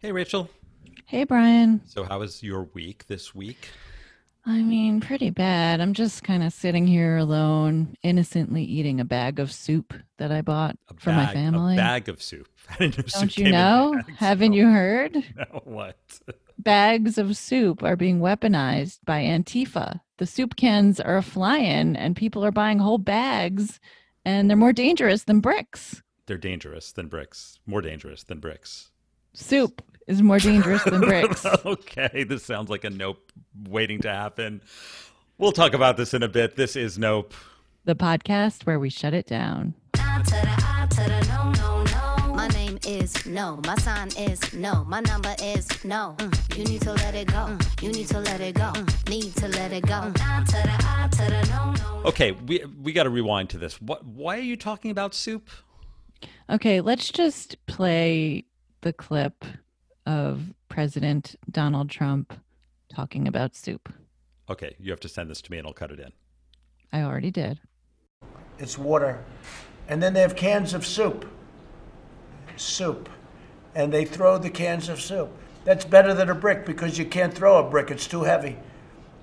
Hey, Rachel. Hey, Brian. So, how was your week this week? I mean, pretty bad. I'm just kind of sitting here alone, innocently eating a bag of soup that I bought A for my family. A bag of soup. I didn't soup Don't you know? Haven't No. you heard? No, what? Bags of soup are being weaponized by Antifa. The soup cans are flying, and people are buying whole bags, and they're more dangerous than bricks. They're dangerous than bricks. More dangerous than bricks. Soup is more dangerous than bricks. okay, this sounds like a nope waiting to happen. We'll talk about this in a bit. This is Nope. The podcast where we shut it down. My name is no. My sign is no. My number is no. Mm, You need to let it go. Mm, You need to let it go. Mm, Need to let it go. I to the to the no, no. Okay, we we got to rewind to this. What? Why are you talking about soup? Okay, let's just play the clip of President Donald Trump talking about soup. Okay, you have to send this to me and I'll cut it in. I already did. it's water. And then they have cans of soup. Soup. And they throw the cans of soup. That's better than a brick because you can't throw a brick, it's too heavy.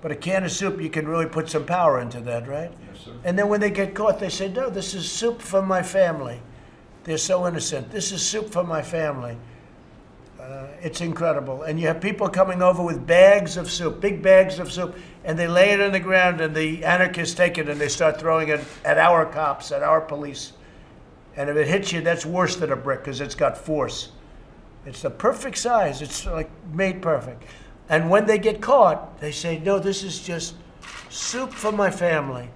But a can of soup, you can really put some power into that, right? Yes, sir. And then when they get caught, they say, No, this is soup for my family. They're so innocent. This is soup for my family. Uh, it's incredible. And you have people coming over with bags of soup, big bags of soup, and they lay it on the ground, and the anarchists take it and they start throwing it at our cops, at our police. And if it hits you, that's worse than a brick because it's got force. It's the perfect size. It's like made perfect. And when they get caught, they say, "No, this is just soup for my family."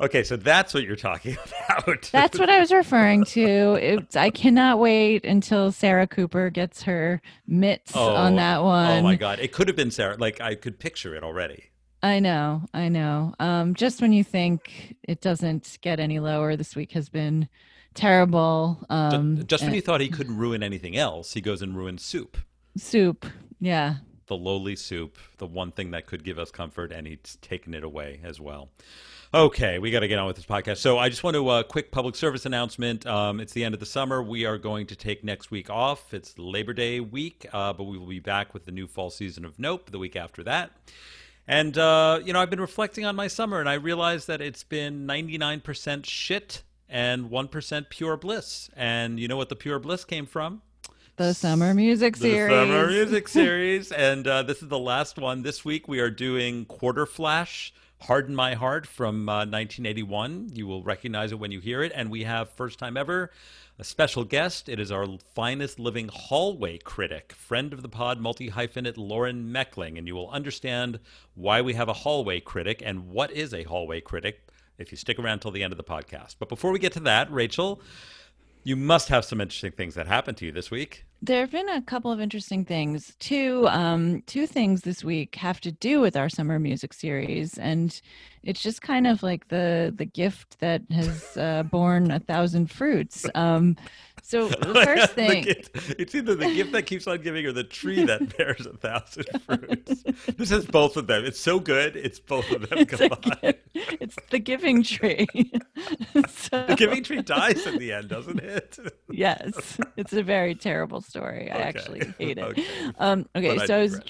Okay, so that's what you're talking about. That's what I was referring to. It's, I cannot wait until Sarah Cooper gets her mitts on that one. Oh my god, it could have been Sarah. Like I could picture it already. I know, I know. Um, just when you think it doesn't get any lower, this week has been terrible. Um, Just when and- you thought he couldn't ruin anything else, he goes and ruins soup. soup, yeah. The lowly soup, the one thing that could give us comfort, and he's taken it away as well. Okay, we got to get on with this podcast. So I just want to uh, quick public service announcement. Um, it's the end of the summer. We are going to take next week off. It's Labor Day week, uh, but we will be back with the new fall season of Nope the week after that. And uh, you know, I've been reflecting on my summer, and I realized that it's been 99% shit and 1% pure bliss. And you know what the pure bliss came from? The summer music series. The summer music series, and uh, this is the last one. This week we are doing Quarterflash, "Harden My Heart" from uh, 1981. You will recognize it when you hear it, and we have first time ever a special guest. It is our finest living hallway critic, friend of the pod, multi hyphenate Lauren Meckling, and you will understand why we have a hallway critic and what is a hallway critic if you stick around till the end of the podcast. But before we get to that, Rachel. You must have some interesting things that happened to you this week. There have been a couple of interesting things. Two, um, two things this week have to do with our summer music series, and it's just kind of like the the gift that has uh, borne a thousand fruits. Um, so the first The thing, gift- it's either the gift that keeps on giving or the tree that bears a thousand fruits. this is both of them. It's so good. It's both of them it's, combined. it's the giving tree. so, The giving tree dies in the end, doesn't it? yes, it's a very terrible story. I Okay. actually hate it. Okay. Um, okay, But I so I was.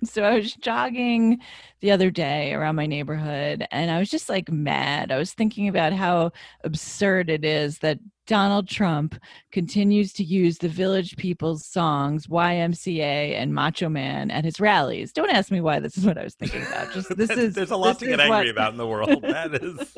so I was jogging the other day around my neighborhood and I was just like mad. I was thinking about how absurd it is that Donald Trump continues to use the village people's songs YMCA and Macho Man at his rallies. Don't ask me why this is what I was thinking about. Just this is There's a lot to get angry what- about in the world. That is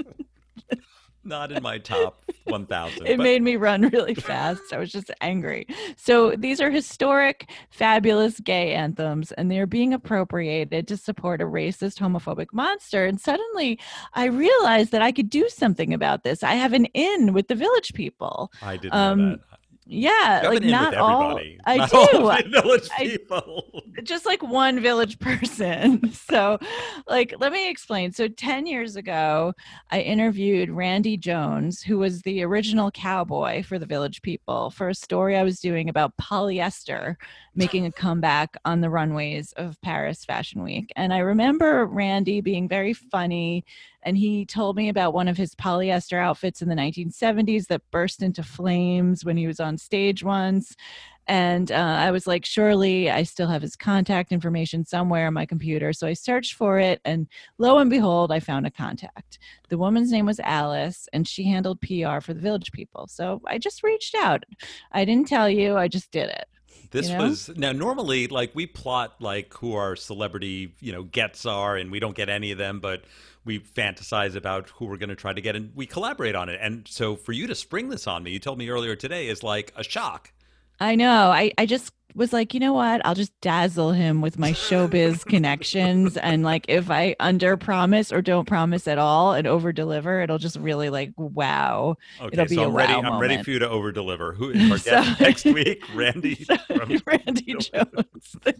not in my top 1,000. it but- made me run really fast. I was just angry. So these are historic, fabulous gay anthems, and they're being appropriated to support a racist, homophobic monster. And suddenly I realized that I could do something about this. I have an in with the village people. I didn't um, know that. Yeah, have like not all. I Not do. all village I- people. just like one village person. So, like, let me explain. So, 10 years ago, I interviewed Randy Jones, who was the original cowboy for the village people, for a story I was doing about polyester making a comeback on the runways of Paris Fashion Week. And I remember Randy being very funny and he told me about one of his polyester outfits in the 1970s that burst into flames when he was on stage once. And uh, I was like, surely I still have his contact information somewhere on my computer. So I searched for it, and lo and behold, I found a contact. The woman's name was Alice, and she handled PR for the village people. So I just reached out. I didn't tell you, I just did it. This You know? was now normally like we plot like who our celebrity you know gets are, and we don't get any of them, but we fantasize about who we're going to try to get, and we collaborate on it. And so for you to spring this on me, you told me earlier today, is like a shock. I know. I, I just was like, you know what? I'll just dazzle him with my showbiz connections. And like, if I under promise or don't promise at all and over deliver, it'll just really like, wow. Okay, It'll be so I'm ready. wow I'm ready for you to over deliver. Who is our So- guest next week? Randy. So, from- Randy Jones, the,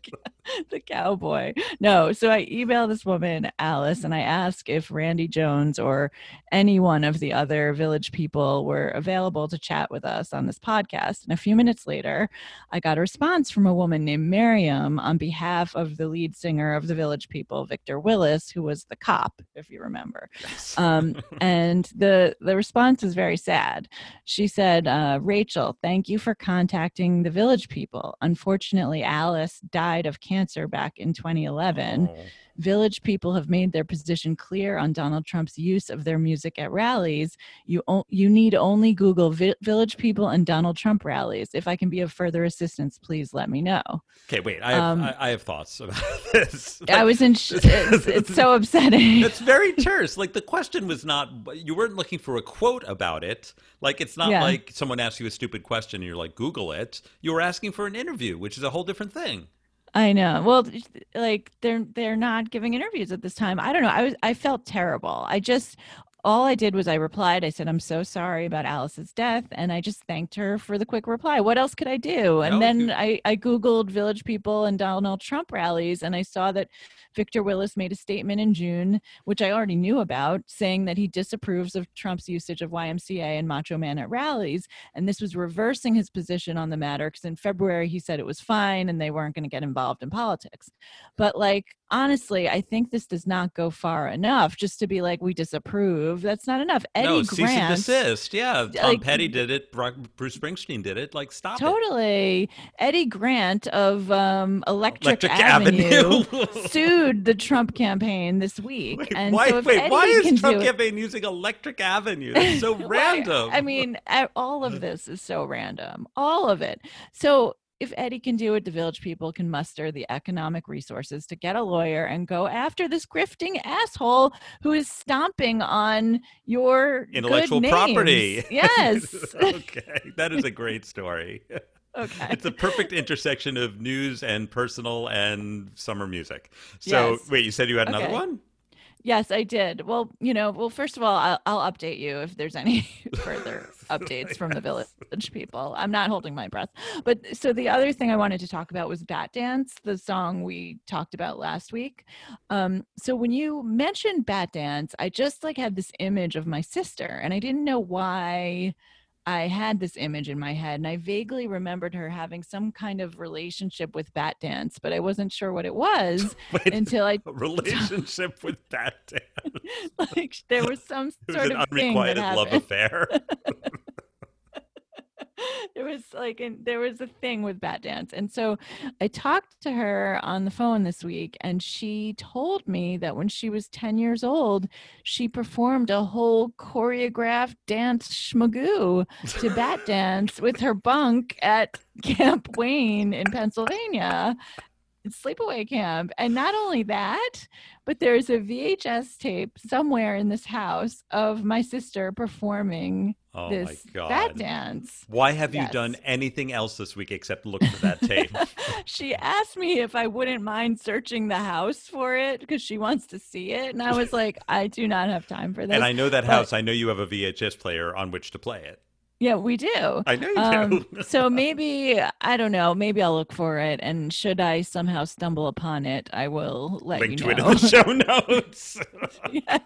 the cowboy. No, so I emailed this woman, Alice, and I asked if Randy Jones or any one of the other village people were available to chat with us on this podcast. And a few minutes later, I got a response from a woman named Miriam on behalf of the lead singer of the village people, Victor Willis, who was the cop, if you remember. Um, and the the response is very sad. She said, uh, "Rachel, thank you for contacting the village people. Unfortunately, Alice died of cancer back in 2011. Oh. Village people have made their position clear on Donald Trump's use of their music at rallies. You o- you need only Google vi- village people and Donald Trump rallies. If I can be of further assistance, please let me know." Okay, wait. I have, Um, I, I have thoughts about this. I was in. Sh- it's, it's so upsetting. It's very terse. Like the question was not you weren't looking for a quote about it. Like it's not Yeah. like someone asks you a stupid question and you're like Google it. You were asking for an interview, which is a whole different thing. I know. Well, like they're they're not giving interviews at this time. I don't know. I was I felt terrible. I just all I did was I replied. I said I'm so sorry about Alice's death, and I just thanked her for the quick reply. What else could I do? And No, then I I googled Village People and Donald Trump rallies, and I saw that Victor Willis made a statement in June, which I already knew about, saying that he disapproves of Trump's usage of YMCA and Macho Man at rallies, and this was reversing his position on the matter because in February he said it was fine and they weren't going to get involved in politics. But like honestly, I think this does not go far enough just to be like we disapprove. That's not enough. Eddie no, cease and Grant desist. Yeah, Tom like- Petty did it. Bruce Springsteen did it. Like stop it. Totally. Eddie Grant of um, Electric, Electric Avenue, Avenue. sued the Trump campaign this week. Wait, and why? so if wait, Eddie why can is Trump it- campaign using Electric Avenue? That's so Why- random. I mean, all of this is so random. All of it. So if Eddie can do it, the village people can muster the economic resources to get a lawyer and go after this grifting asshole who is stomping on your good intellectual property. Yes. okay, that is a great story. okay. It's a perfect intersection of news and personal and summer music. So, Yes. wait, you said you had another Okay. one? Yes, I did. Well, you know, well, first of all, I'll, I'll update you if there's any further updates from the village people. I'm not holding my breath. But so the other thing I wanted to talk about was Batdance, the song we talked about last week. Um, so when you mentioned Batdance, I just like had this image of my sister, and I didn't know why. I had this image in my head, and I vaguely remembered her having some kind of relationship with Batdance, but I wasn't sure what it was Wait, until I relationship with Bat Dan. like there was some It was sort an of unrequited love affair. there was like and there was a thing with bat dance and so i talked to her on the phone this week and she told me that when she was 10 years old she performed a whole choreographed dance schmagoo to bat dance with her bunk at camp wayne in pennsylvania sleepaway camp. And not only that but there's a vhs tape somewhere in this house of my sister performing Oh this my god. dance Why have you done anything else this week except look for that tape? she asked me if I wouldn't mind searching the house for it because she wants to see it. And I was like, I do not have time for this. and I know that but- house. I know you have a VHS player on which to play it. Yeah, we do. I know you Um, do. so maybe, I don't know, maybe I'll look for it. And should I somehow stumble upon it, I will let Link you to it know. in the show notes. yes,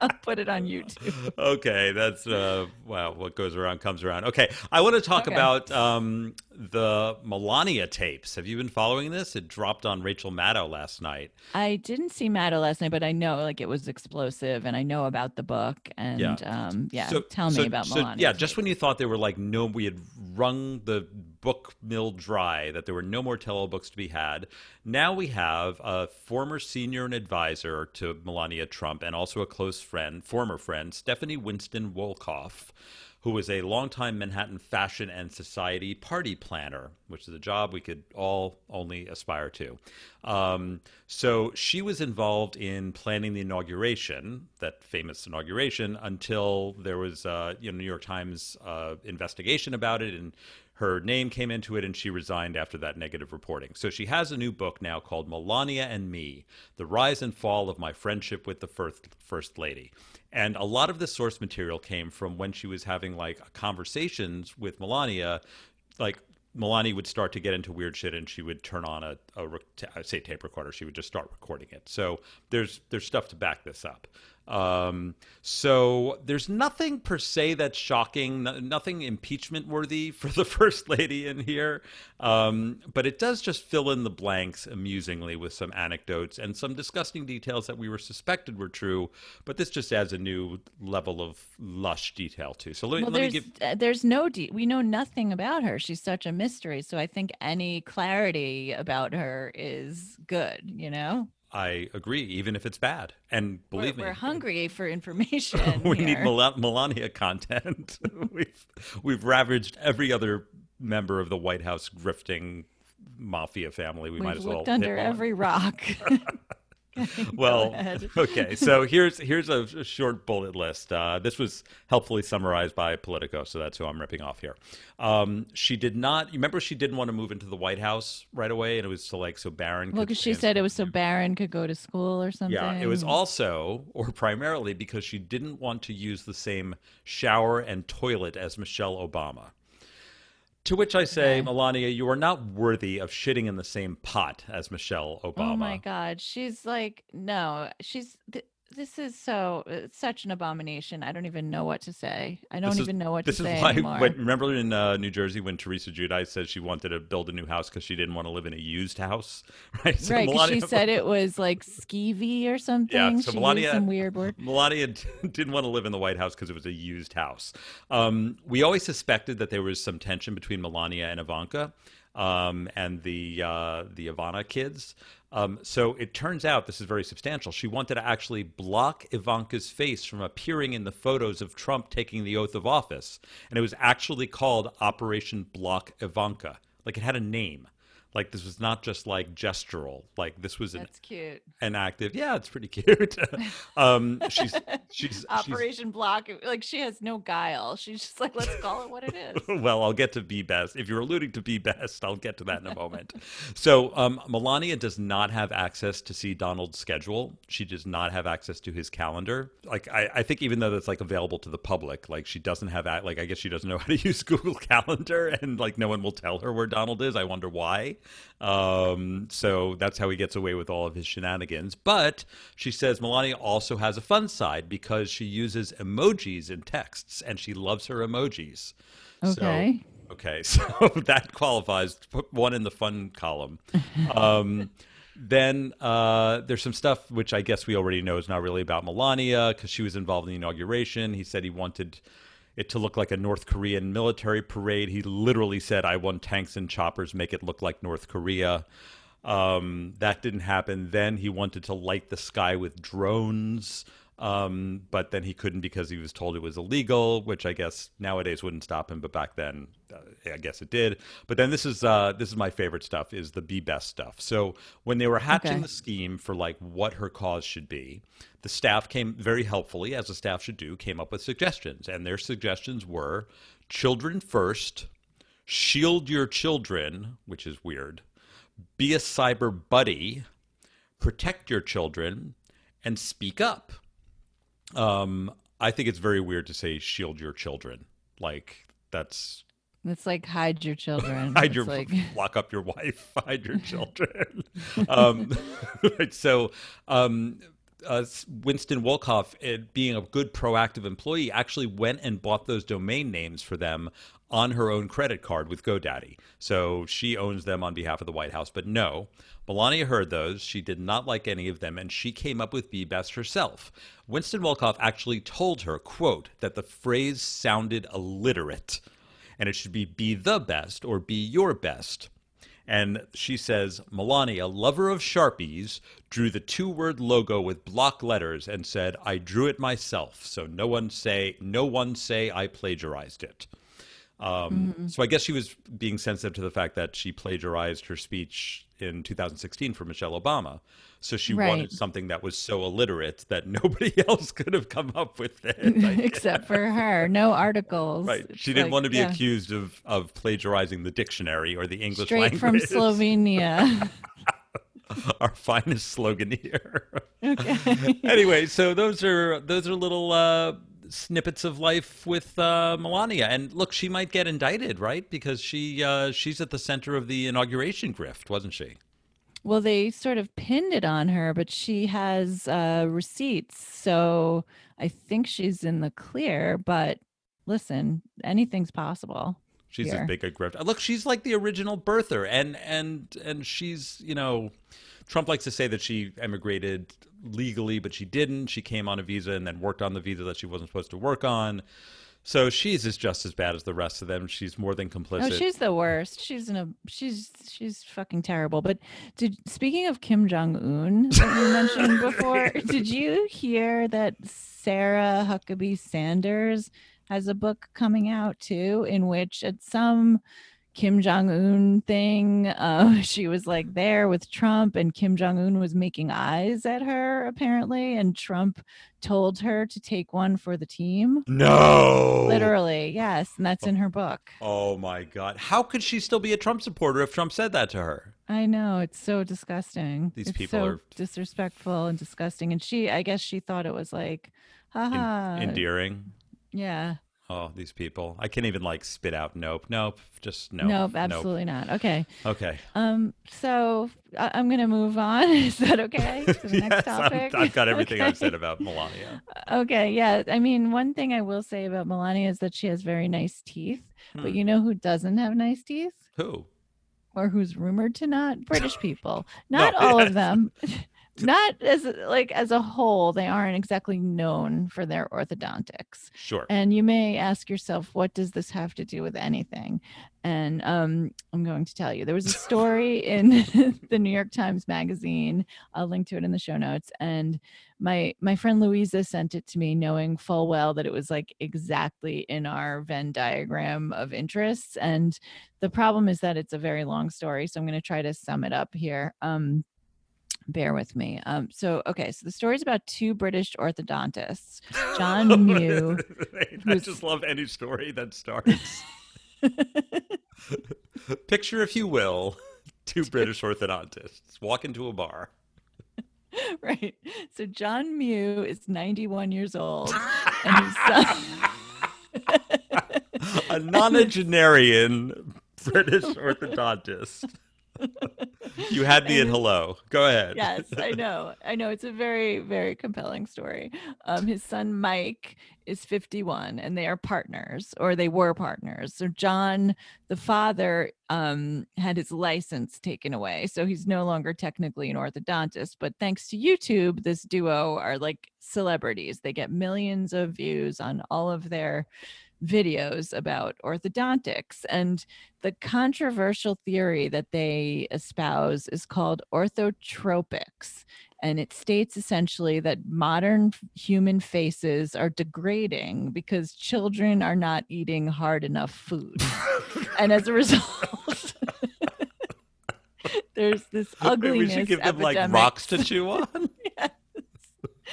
I'll put it on YouTube. okay, that's uh, wow. What goes around comes around. Okay, I want to talk Okay. about um, the Melania tapes. Have you been following this? It dropped on Rachel Maddow last night. I didn't see Maddow last night, but I know like it was explosive, and I know about the book. And Yeah. um, yeah, So- tell me so- about so, Melania. Yeah, just when you thought they were like, no, we had wrung the book mill dry, that there were no more tell books to be had. Now we have a former senior and advisor to Melania Trump and also a close friend, former friend, Stephanie Winston Wolkoff, who was a longtime Manhattan fashion and society party planner, which is a job we could all only aspire to. Um, so she was involved in planning the inauguration, that famous inauguration, until there was, uh, you know, New York Times uh, investigation about it, and her name came into it, and she resigned after that negative reporting. So she has a new book now called Melania and Me: The Rise and Fall of My Friendship with the First First Lady. And a lot of the source material came from when she was having like conversations with Melania, like Melania would start to get into weird shit, and she would turn on a, a I say tape recorder. She would just start recording it. So there's there's stuff to back this up. Um, so there's nothing per se that's shocking, no, nothing impeachment worthy for the first lady in here. Um, but it does just fill in the blanks amusingly with some anecdotes and some disgusting details that we were suspected were true. But this just adds a new level of lush detail too. So let, me well, let me give. uh, there's no de- we know nothing about her. She's such a mystery. So I think any clarity about her is good. You know, I agree, even if it's bad. And we're, believe me, we're hungry for information. we need. Mel- Melania content. we've we've ravaged every other member of the White House grifting mafia family. We We've might as well looked under every rock. Well, okay. So here's here's a, a short bullet list. Uh, this was helpfully summarized by Politico, so that's who I'm ripping off here. Um, she did not. You remember she didn't want to move into the White House right away, and it was so like so Barron. Well, because she said it was so Barron could go to school or something. Yeah, it was also, or primarily, because she didn't want to use the same shower and toilet as Michelle Obama. To which I say, Okay. Melania, you are not worthy of shitting in the same pot as Michelle Obama. Oh my God, she's like no, she's. Th- this is so it's such an abomination. I don't even know what to say. I don't is- even know what to This is say why. anymore. When, remember in uh, New Jersey when Teresa Giudice said she wanted to build a new house because she didn't want to live in a used house, right? So right? 'cause she Melania- said it was like skeevy or something. Yeah. so she Melania- some weird word. Melania didn't want to live in the White House because it was a used house. Um, we always suspected that there was some tension between Melania and Ivanka um, and the uh, the Ivana kids. Um, so it turns out this is very substantial. She wanted to actually block Ivanka's face from appearing in the photos of Trump taking the oath of office, and it was actually called Operation Block Ivanka. Like it had a name. Like this was not just like gestural. Like this was an That's cute. an active. Yeah, it's pretty cute. um, she's she's, she's Operation Block. Like she has no guile. She's just like, let's call it what it is. well, I'll get to be best. If you're alluding to be best, I'll get to that in a moment. so, um, Melania does not have access to see Donald's schedule. She does not have access to his calendar. Like, I, I think even though that's like available to the public, like she doesn't have, like, I guess she doesn't know how to use Google Calendar, and like no one will tell her where Donald is. I wonder why. Um, so that's how he gets away with all of his shenanigans. But she says Melania also has a fun side because she uses emojis in texts, and she loves her emojis. So- Okay. okay, so that qualifies. Put one in the fun column. Um, then uh, there's some stuff which I guess we already know is not really about Melania because she was involved in the inauguration. He said he wanted it to look like a North Korean military parade. He literally said, "I want tanks and choppers, make it look like North Korea." Um, that didn't happen. Then he wanted to light the sky with drones, um, but then he couldn't because he was told it was illegal, which I guess nowadays wouldn't stop him, but back then uh, I guess it did. But then this is uh, this is my favorite stuff is the be best stuff. So when they were hatching Okay. the scheme for like what her cause should be, the staff came very helpfully, as a staff should do, came up with suggestions, and their suggestions were children first, shield your children, which is weird, be a cyber buddy, protect your children, and speak up. Um, I think it's very weird to say shield your children. Like that's It's like hide your children. hide It's your like lock up your wife, hide your children. um, right, so um, uh, Winston Wolkoff, it, being a good proactive employee, actually went and bought those domain names for them on her own credit card with GoDaddy. So she owns them on behalf of the White House. But no, Melania heard those. She did not like any of them, and she came up with Be Best herself. Winston Wolkoff actually told her, quote, that the phrase sounded illiterate and it should be be the best or be your best. And she says, Melania, lover of Sharpies, drew the two word logo with block letters and said, I drew it myself. So no one say, no one say I plagiarized it. Um, mm-hmm. So I guess she was being sensitive to the fact that she plagiarized her speech in 2016 for Michelle Obama. So she right. wanted something that was so illiterate that nobody else could have come up with it. Except for her. No articles. Right. She didn't like, want to be yeah. accused of, of plagiarizing the dictionary or the English Straight language. from Slovenia. Our finest slogan here. Okay. anyway, so those are those are little uh, snippets of life with uh, Melania. And look, she might get indicted, right? Because she uh, she's at the center of the inauguration grift, wasn't she? Well, they sort of pinned it on her, but she has uh, receipts, so I think she's in the clear. But listen, anything's possible. She's here. as big a grift. Uh, look, she's like the original birther, and and and she's you know, Trump likes to say that she emigrated legally, but she didn't. She came on a visa and then worked on the visa that she wasn't supposed to work on. So she's is just as bad as the rest of them. She's more than oh, complicit. No, she's the worst. She's in a she's she's fucking terrible. But did speaking of Kim Jong Un that you mentioned before, did you hear that Sarah Huckabee Sanders has a book coming out too, in which at some Kim Jong Un thing. Uh, she was like there with Trump, and Kim Jong Un was making eyes at her apparently, and Trump told her to take one for the team. No, literally, yes, and that's in her book. Oh my God, how could she still be a Trump supporter if Trump said that to her? I know it's so disgusting. These it's people so are disrespectful and disgusting, and she, I guess, she thought it was like, haha, endearing. Yeah. Oh, these people. I can't even like spit out nope. Nope. Just nope. Nope, absolutely nope. not. Okay. Okay. Um, so I- am gonna move on. Is that okay? To the next topic? i have got everything okay. I've said about Melania. Okay, yeah. I mean, one thing I will say about Melania is that she has very nice teeth. Hmm. But you know who doesn't have nice teeth? Who? Or who's rumored to not? British people. Not no, all of them. Not as like as a whole they aren't exactly known for their orthodontics. Sure. And you may ask yourself what does this have to do with anything? And um, i'm going to tell you there was a story in the new york times magazine i'll link to it in the show notes and my my friend louisa sent it to me knowing full well that it was like exactly in our venn diagram of interests and the problem is that it's a very long story so i'm going to try to sum it up here. Um, bear with me. Um, so okay, so the story is about two British orthodontists, John Mew. I just love any story that starts. Picture, if you will, two British orthodontists walk into a bar. Right. So John Mew is 91 years old, and his son. a nonagenarian British orthodontist you had me at hello. Go ahead. Yes, I know. I know. It's a very, very compelling story. Um, his son Mike is 51 and they are partners or they were partners. So John, the father, um, had his license taken away. So he's no longer technically an orthodontist. But thanks to YouTube, this duo are like celebrities. They get millions of views on all of their videos about orthodontics. And the controversial theory that they espouse is called orthotropics. And it states essentially that modern human faces are degrading because children are not eating hard enough food. and as a result, there's this ugliness. Maybe We should give them epidemic. like rocks to chew on.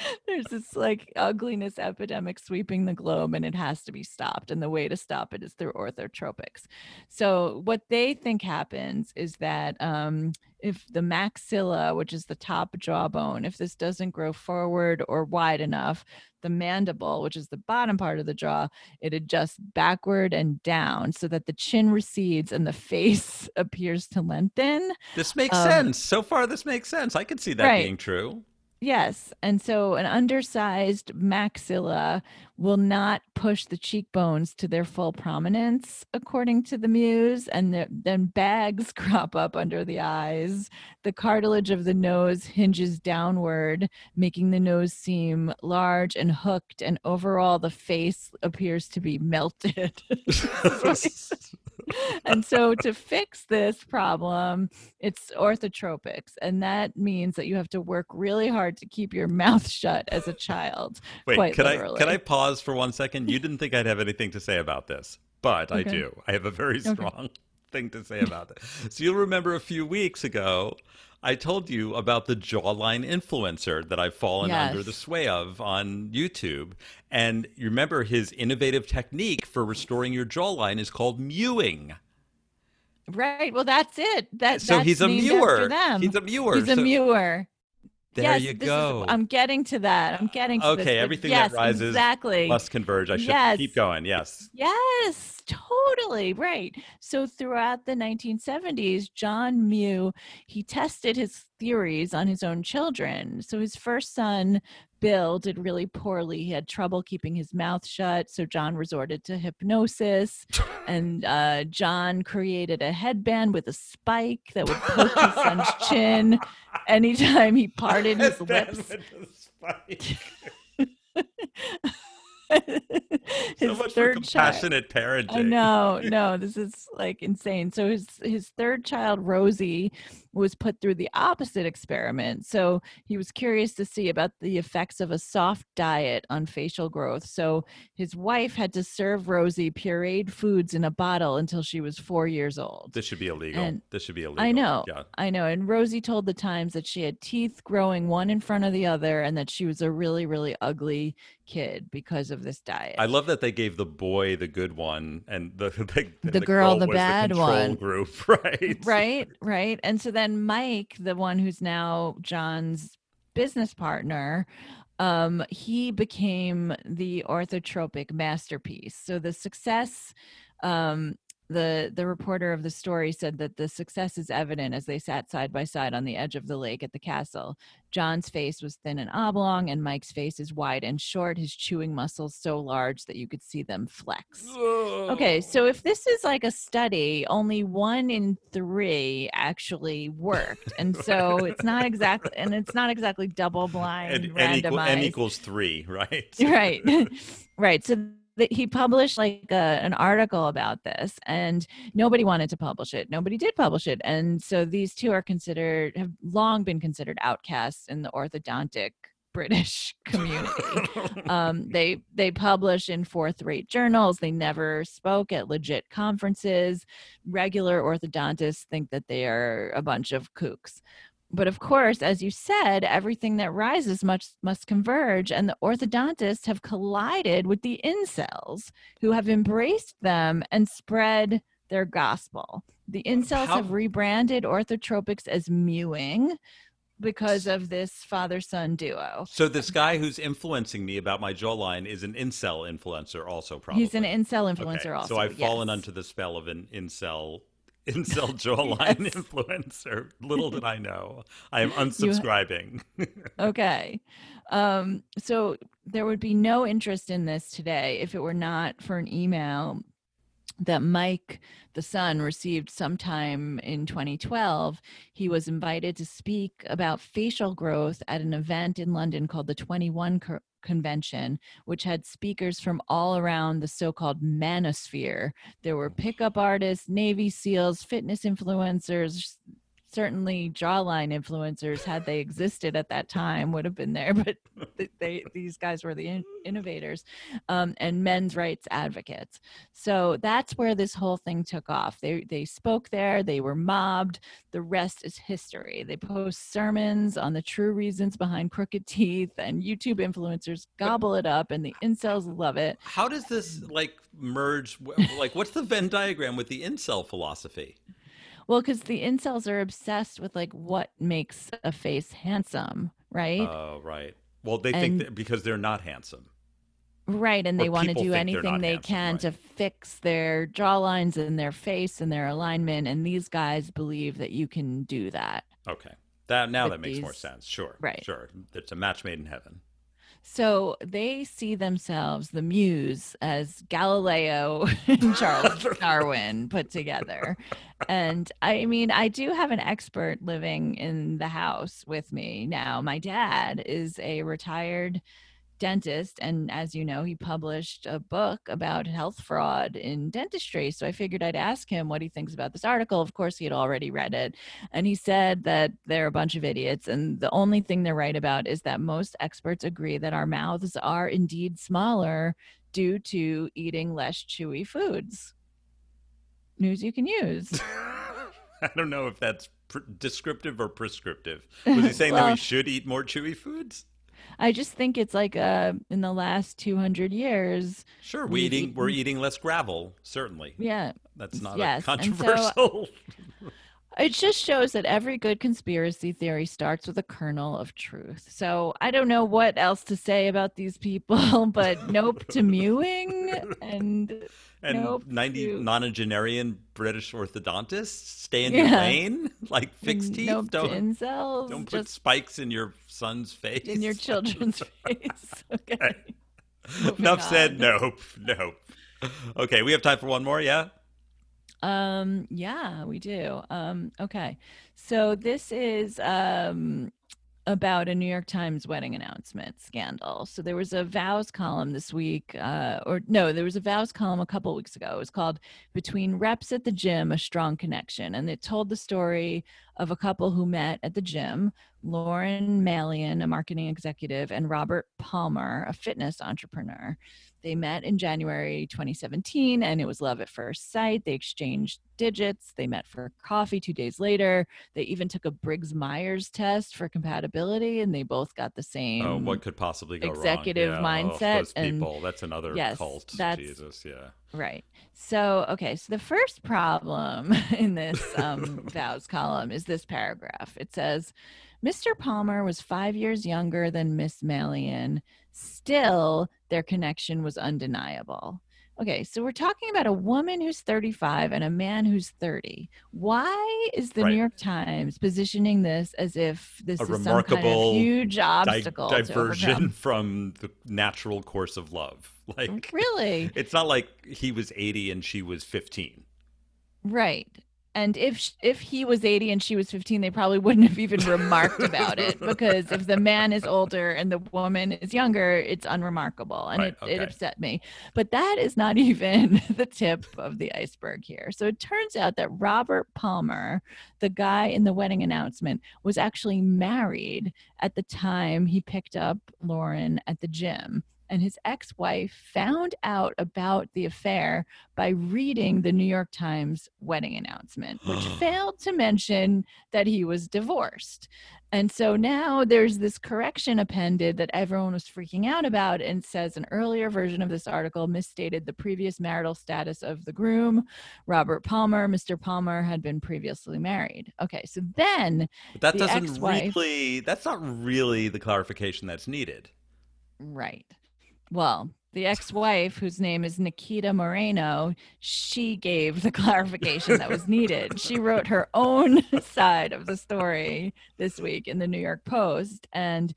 there's this like ugliness epidemic sweeping the globe and it has to be stopped and the way to stop it is through orthotropics. So what they think happens is that um, if the maxilla which is the top jawbone if this doesn't grow forward or wide enough the mandible which is the bottom part of the jaw it adjusts backward and down so that the chin recedes and the face appears to lengthen. This makes um, sense. So far this makes sense. I can see that right. being true Yes. And so an undersized maxilla will not push the cheekbones to their full prominence, according to the Mews. And the, then bags crop up under the eyes. The cartilage of the nose hinges downward, making the nose seem large and hooked. And overall, the face appears to be melted. and so to fix this problem, it's orthotropics. And that means that you have to work really hard to keep your mouth shut as a child. Wait, quite can literally. I can I pause for one second? You didn't think I'd have anything to say about this, but I do. I have a very strong thing to say about it. So you'll remember a few weeks ago, I told you about the jawline influencer that I've fallen under the sway of on YouTube. And you remember his innovative technique for restoring your jawline is called mewing. Right. Well, that's it. That So he's a mewer. He's a mewer. He's a So mewer. There yes, you this is- go. I'm getting to that. I'm getting to this, okay, but everything yes, that rises exactly. must converge. I should Yes. keep going. Yes. Yes, totally right. So throughout the 1970s, John Mew he tested his theories on his own children. So his first son, Bill, did really poorly. He had trouble keeping his mouth shut. So John resorted to hypnosis, and uh, John created a headband with a spike that would poke his son's chin anytime he parted his lips. with the spike. his so much for third child. compassionate parenting. I know, no, this is like insane. So his his third child, Rosie, was put through the opposite experiment. So he was curious to see about the effects of a soft diet on facial growth. So his wife had to serve Rosie pureed foods in a bottle until she was four years old. This should be illegal. And this should be illegal. I know. Yeah. I know. And Rosie told the Times that she had teeth growing one in front of the other and that she was a really, really ugly kid because of this diet. I love that they gave the boy the good one and the the, and The girl the was bad control one. group, right? right right and so then mike the one who's now john's business partner um he became the orthotropic masterpiece. So the success um the the reporter of the story said that the success is evident as they sat side by side on the edge of the lake at the castle john's face was thin and oblong and mike's face is wide and short his chewing muscles so large that you could see them flex Okay, so if this is like a study, only one in three actually worked, and so it's not exactly, and it's not exactly double blind and, randomized. and, equal, n equals three, right? right, right. So th- he published like a, an article about this, and nobody wanted to publish it. Nobody did publish it, and so these two are considered have long been considered outcasts in the orthodontic British community. Um, they they publish in fourth rate journals. They never spoke at legit conferences. Regular orthodontists think that they are a bunch of kooks but of course as you said everything that rises must must converge and the orthodontists have collided with the incels who have embraced them and spread their gospel the incels How- have rebranded orthotropics as mewing because of this father son duo So this guy who's influencing me about my jawline is an incel influencer, also probably. He's an incel Okay, influencer also. So I've fallen yes. onto the spell of an incel incel jawline Yes. influencer. Little did I know. I am unsubscribing. Okay. Um, so there would be no interest in this today if it were not for an email that Mike, the son, received sometime in 2012. He was invited to speak about facial growth at an event in London called the 21 Co- Convention, which had speakers from all around the so called manosphere. There were pickup artists, Navy SEALs, fitness influencers, certainly jawline influencers had they existed at that time would have been there but they these guys were the in- innovators um, and men's rights advocates so that's where this whole thing took off they they spoke there they were mobbed the rest is history they post sermons on the true reasons behind crooked teeth and youtube influencers gobble it up and the incels love it How does this like merge? Like, what's the Venn diagram with the incel philosophy? Well because the incels are obsessed with like what makes a face handsome right Oh, right. Well, they And- think that because they're not handsome. Right, and they want to do anything they handsome, can right. to fix their jawlines and their face and their alignment. And these guys believe that you can do that. Okay. That now that makes more sense. Sure. Right. Sure. It's a match made in heaven. So they see themselves, the Mews, as Galileo and Charles Darwin put together. And I mean, I do have an expert living in the house with me now. My dad is a retired dentist. And as you know, he published a book about health fraud in dentistry. So I figured I'd ask him what he thinks about this article. Of course, he had already read it. And he said that they're a bunch of idiots. And the only thing they're right about is that most experts agree that our mouths are indeed smaller due to eating less chewy foods. News you can use. I don't know if that's pr- descriptive or prescriptive. Was he saying that we should eat more chewy foods? I just think it's like uh, in the last 200 years. Sure, we eating we're eating less gravel. Certainly, Yeah, that's not Yes, a and so- controversial. It just shows that every good conspiracy theory starts with a kernel of truth. So I don't know what else to say about these people, but nope to mewing and and Nope, ninety you- nonagenarian British orthodontists stay in your Yeah. lane like fixed teeth. nope don't incels, don't put spikes in your son's face. in your children's face. Okay. Moving Enough said. Nope. Nope. Okay, we have time for one more. Yeah. Um, yeah, we do. Um, okay. So this is um about a New York Times wedding announcement scandal. So there was a vows column this week, uh, or no, there was a vows column a couple weeks ago. It was called Between Reps at the Gym, A Strong Connection. And it told the story of a couple who met at the gym Lauren Malian, a marketing executive, and Robert Palmer, a fitness entrepreneur. They met in January 2017 and it was love at first sight. They exchanged digits. They met for coffee two days later. They even took a Briggs Myers test for compatibility and they both got the same. Oh, what could possibly go executive wrong? Yeah, oh, mindset those and- people. That's another Yes, cult. that's- Jesus. Yeah. Right. So, okay. So the first problem in this um, vows column is this paragraph. It says, Mr. Palmer was five years younger than Miss Malian. Still, their connection was undeniable. Okay, so we're talking about a woman who's 35 and a man who's 30. Why is the Right. New York Times positioning this as if this A is some kind of huge Di- obstacle to diversion from the natural course of love. Like Really? it's not like he was 80 and she was 15. Right. And if if he was 80 and she was 15, they probably wouldn't have even remarked about it because if the man is older and the woman is younger, it's unremarkable. And Right, it, it upset me. But that is not even the tip of the iceberg here. So it turns out that Robert Palmer, the guy in the wedding announcement, was actually married at the time he picked up Lauren at the gym. And his ex wife found out about the affair by reading the New York Times wedding announcement, which failed to mention that he was divorced. And so now there's this correction appended that everyone was freaking out about and says an earlier version of this article misstated the previous marital status of the groom, Robert Palmer. Mr. Palmer had been previously married. Okay, so then, But that The doesn't really that's not really the clarification that's needed. right. Well, the ex wife, whose name is Nikita Moreno, she gave the clarification that was needed. She wrote her own side of the story this week in the New York Post. And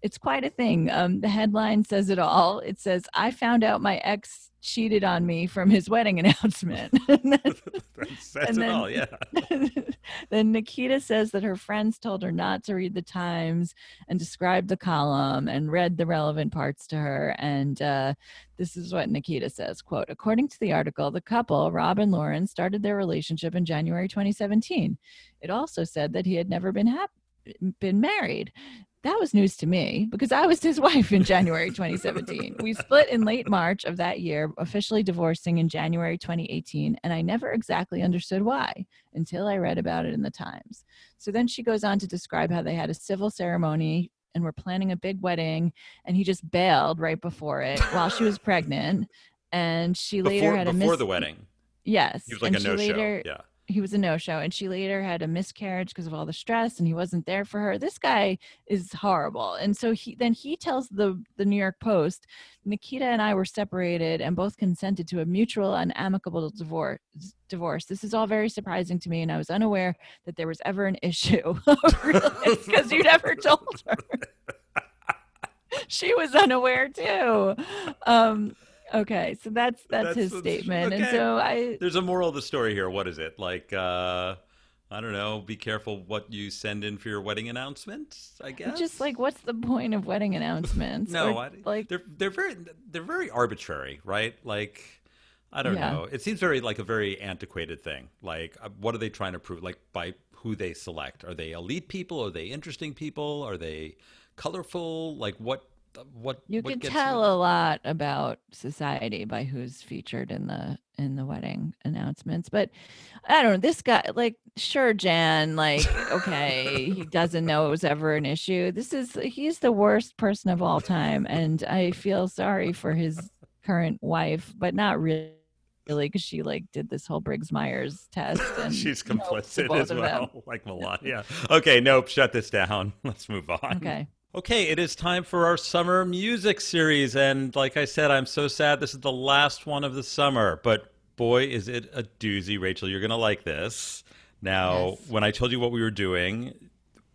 it's quite a thing. Um, the headline says it all. It says, I found out my ex cheated on me from his wedding announcement. And then- that's that's And it then- all, yeah. then Nikita says that her friends told her not to read the Times and described the column and read the relevant parts to her. And uh, this is what Nikita says: "quote According to the article, the couple, Rob and Lauren, started their relationship in January 2017. It also said that he had never been hap- been married." That was news to me because I was his wife in January 2017. we split in late March of that year, officially divorcing in January 2018, and I never exactly understood why until I read about it in the Times. So then she goes on to describe how they had a civil ceremony and were planning a big wedding, and he just bailed right before it while she was pregnant. And she later Before had a before mis- the wedding. Yes, He was like and a no later, show. Yeah. He was a no-show and she later had a miscarriage because of all the stress and he wasn't there for her. This guy is horrible. And so he then he tells the the new york post nikita and i were separated and both consented to a mutual and amicable divorce divorce. This is all very surprising to me and i was unaware that there was ever an issue. Because you never told her. She was unaware too. Um Okay, so that's that's, that's his statement, okay. and so I. There's a moral of the story here. What is it like? uh I don't know. Be careful what you send in for your wedding announcements. I guess. Just like, what's the point of wedding announcements? no, or, I, like they're they're very they're very arbitrary, right? Like, I don't yeah. know. It seems very like a very antiquated thing. Like, uh, what are they trying to prove? Like, by who they select? Are they elite people? Are they interesting people? Are they colorful? Like, what what you what can tell you? a lot about society by who's featured in the in the wedding announcements but i don't know this guy like sure jan like okay he doesn't know it was ever an issue this is he's the worst person of all time and i feel sorry for his current wife but not really really because she like did this whole Briggs Myers test and she's complicit as well, like Melania. Okay, nope, shut this down. Let's move on. Okay. Okay, it is time for our summer music series. And like I said, I'm so sad this is the last one of the summer. But boy, is it a doozy. Rachel, you're going to like this. Now, yes. when I told you what we were doing,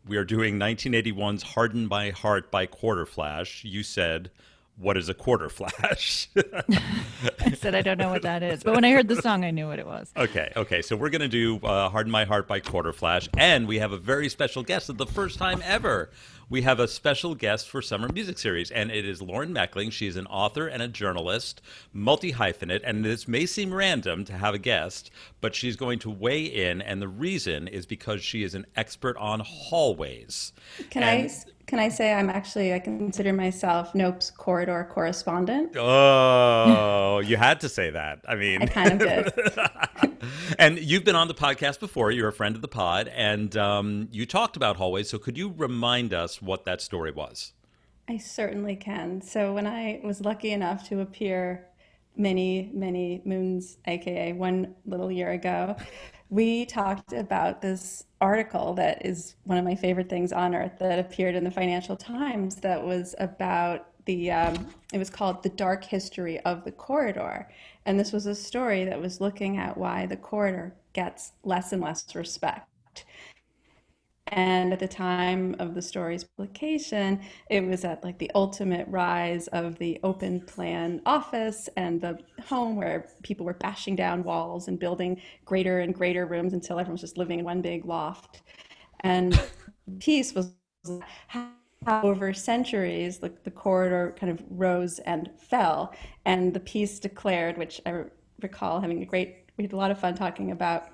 we are doing 1981's Harden My Heart by Quarterflash. You said, what is a quarter flash? I said I don't know what that is, but when I heard the song, I knew what it was. Okay, okay. So we're gonna do uh, "Harden My Heart" by Quarterflash, and we have a very special guest. It's the first time ever we have a special guest for Summer Music Series, and it is Lauren Mechling. She's an author and a journalist, multi hyphenate, and this may seem random to have a guest, but she's going to weigh in, and the reason is because she is an expert on hallways. Can and, I can I say I'm actually I consider myself Nope's corridor correspondent? Oh, you had to say that. I mean, I kind of did. and you've been on the podcast before. You're a friend of the pod, and um, you talked about hallways. So could you remind us what that story was? I certainly can. So when I was lucky enough to appear many, many moons, aka one little year ago, we talked about this article that is one of my favorite things on earth that appeared in the Financial Times that was about the um, it was called the dark history of the corridor. And this was a story that was looking at why the corridor gets less and less respect and at the time of the story's publication, it was at like the ultimate rise of the open plan office and the home where people were bashing down walls and building greater and greater rooms until everyone was just living in one big loft. And peace was how over centuries the, the corridor kind of rose and fell. And the peace declared, which I recall having a great, we had a lot of fun talking about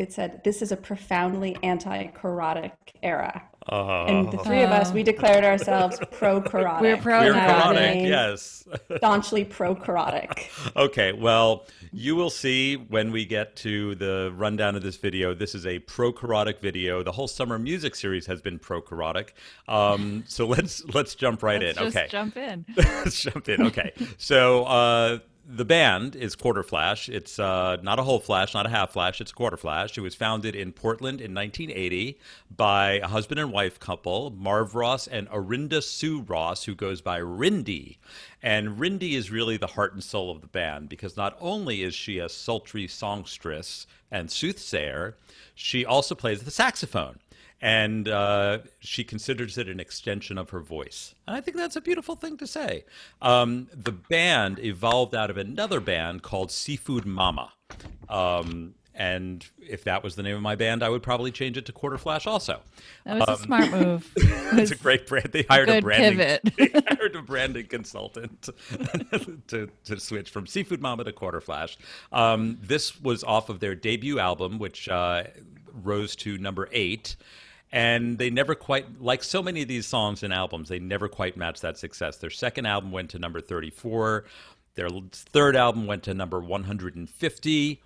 it said this is a profoundly anti-korotic era. Uh, and the three of us, we declared ourselves pro-korotic. We're pro-korotic, yes. staunchly pro-korotic. okay, well, you will see when we get to the rundown of this video. This is a pro-korotic video. The whole summer music series has been pro-korotic. Um, so let's let's jump right let's in. okay, jump in. let's jump in. Okay, so. Uh, the band is Quarterflash. It's uh, not a whole flash, not a half flash. It's quarter flash. It was founded in Portland in 1980 by a husband and wife couple, Marv Ross and Arinda Sue Ross, who goes by Rindy. And Rindy is really the heart and soul of the band because not only is she a sultry songstress and soothsayer, she also plays the saxophone and uh, she considers it an extension of her voice. And I think that's a beautiful thing to say. Um, the band evolved out of another band called Seafood Mama. Um, and if that was the name of my band, I would probably change it to Quarterflash also. That was um, a smart move. it's a great brand. They hired a, a branding pivot. they hired a branding consultant to, to switch from Seafood Mama to Quarterflash. Um, this was off of their debut album, which uh, rose to number eight and they never quite like so many of these songs and albums they never quite matched that success. Their second album went to number 34 their third album went to number 150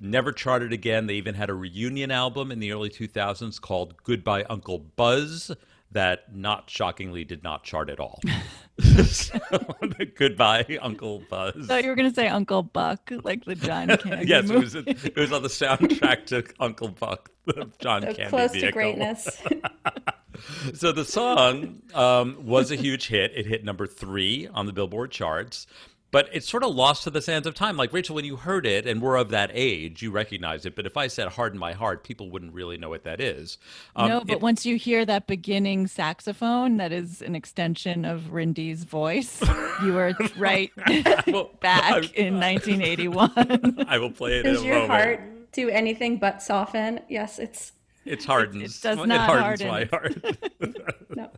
never charted again. They even had a reunion album in the early 2000s called goodbye uncle buzz that not shockingly did not chart at all So, goodbye, Uncle Buzz. So you were gonna say Uncle Buck, like the John Candy yes, it movie. was, it was on the soundtrack to Uncle Buck, the John So Candy close to greatness. So the song um, was a huge hit. It hit number three on the Billboard charts, but it sort of lost to the sands of time. Like Rachel, when you heard it and were of that age, you recognized it. But if I said "Harden My Heart," people wouldn't really know what that is. Um, no, but it- once you hear that beginning saxophone, that is an extension of Rindy's voice. You were right Well, back I'm- in 1981. I will play it Does in a your moment. heart do anything but soften? Yes, it's It's hardens. it does it not hardens harden. my heart. no.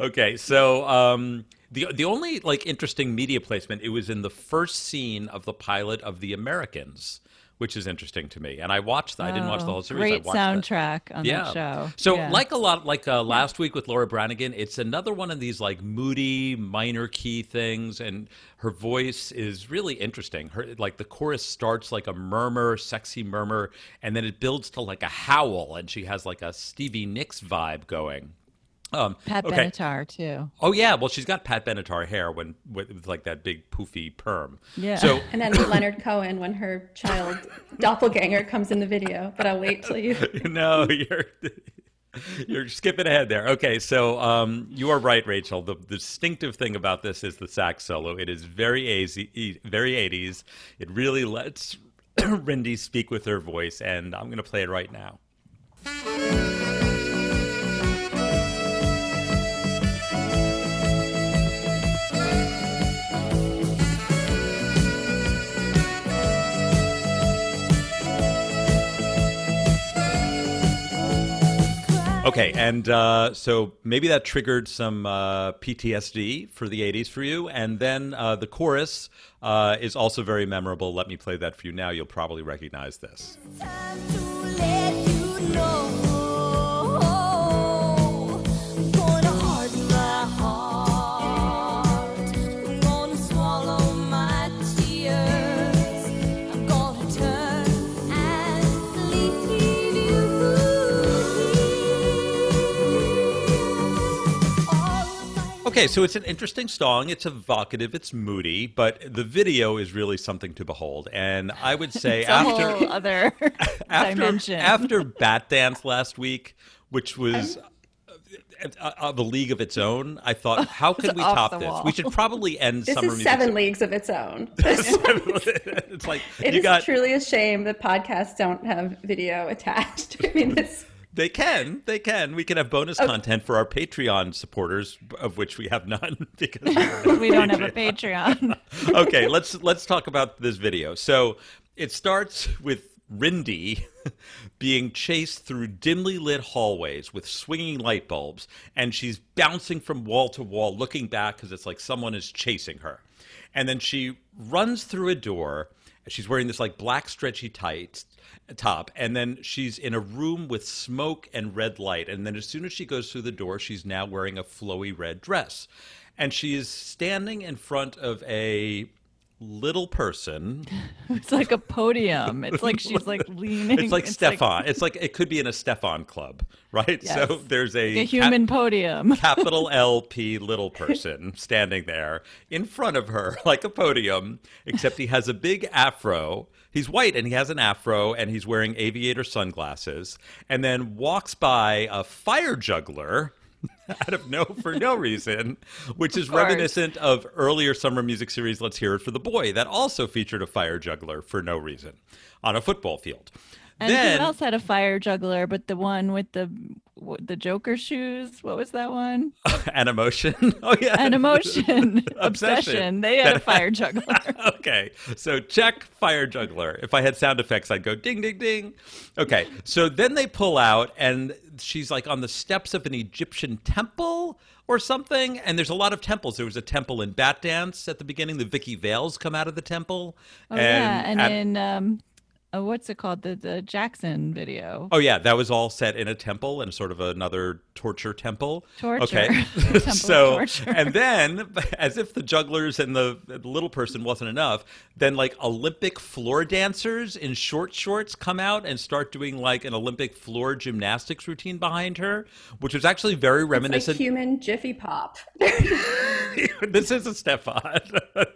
okay, so um, the the only like interesting media placement it was in the first scene of the pilot of The Americans, which is interesting to me. And I watched that. I didn't watch the Oh, whole series. Great I watched that. soundtrack on that show. So, Yeah. like a lot, like uh, last week with Laura Branigan, it's another one of these like moody minor key things, and her voice is really interesting. Her like the chorus starts like a murmur, sexy murmur, and then it builds to like a howl, and she has like a Stevie Nicks vibe going. Um, Pat okay. Benatar too. Oh yeah, well she's got Pat Benatar hair when with, with like that big poofy perm. Yeah. So And then Leonard Cohen when her child doppelganger comes in the video. But I'll wait till you. no, you're you're skipping ahead there. Okay, so um, you are right, Rachel. The, the distinctive thing about this is the sax solo. It is very easy, very 80s. It really lets Rindy speak with her voice, and I'm going to play it right now. Okay, and uh, so maybe that triggered some uh, PTSD for the 80s for you. And then uh, the chorus uh, is also very memorable. Let me play that for you now. You'll probably recognize this. Okay, so it's an interesting song. It's evocative, it's moody, but the video is really something to behold. And I would say It's a after. whole other after, dimension. after Batdance last week, which was uh, of a league of its own, I thought, how can we top this? wall. We should probably end This summer is music. seven leagues of its own. it's like It you is got. truly a shame that podcasts don't have video attached. I mean, this. They can, they can. We can have bonus oh. content for our Patreon supporters, of which we have none because we don't have a Patreon. okay, let's let's talk about this video. So it starts with Rindy being chased through dimly lit hallways with swinging light bulbs, and she's bouncing from wall to wall, looking back because it's like someone is chasing her. And then she runs through a door. She's wearing this like black stretchy tights top, and then she's in a room with smoke and red light. And then as soon as she goes through the door, she's now wearing a flowy red dress. And she is standing in front of a little person. It's like a podium. It's like she's like leaning. It's like Stefon. it's like it could be in a Stefon club, right? Yes. So there's a, a human podium. capital LP little person standing there in front of her like a podium, except he has a big afro. He's white and he has an afro and he's wearing aviator sunglasses and then walks by a fire juggler out of no for no reason, which is reminiscent of earlier summer music series Let's Hear It for the Boy that also featured a fire juggler for no reason on a football field. And then who else had a fire juggler? But the one with the the Joker shoes. What was that one? an emotion. Oh yeah. An emotion, Obsession. obsession. They had a fire juggler. okay, so check fire juggler. If I had sound effects, I'd go ding, ding, ding. Okay, so then they pull out, and she's like on the steps of an Egyptian temple or something. And there's a lot of temples. There was a temple in Batdance at the beginning. The Vicki Vales come out of the temple. Oh yeah, and at- in um, uh, what's it called? The the Jackson video. Oh yeah, that was all set in a temple and sort of another torture temple. Torture. Okay. Temple so torture. and then, as if the jugglers and the, the little person wasn't enough, then like Olympic floor dancers in short shorts come out and start doing like an Olympic floor gymnastics routine behind her, which was actually very It's like reminiscent. human Jiffy Pop. this is a Stefon.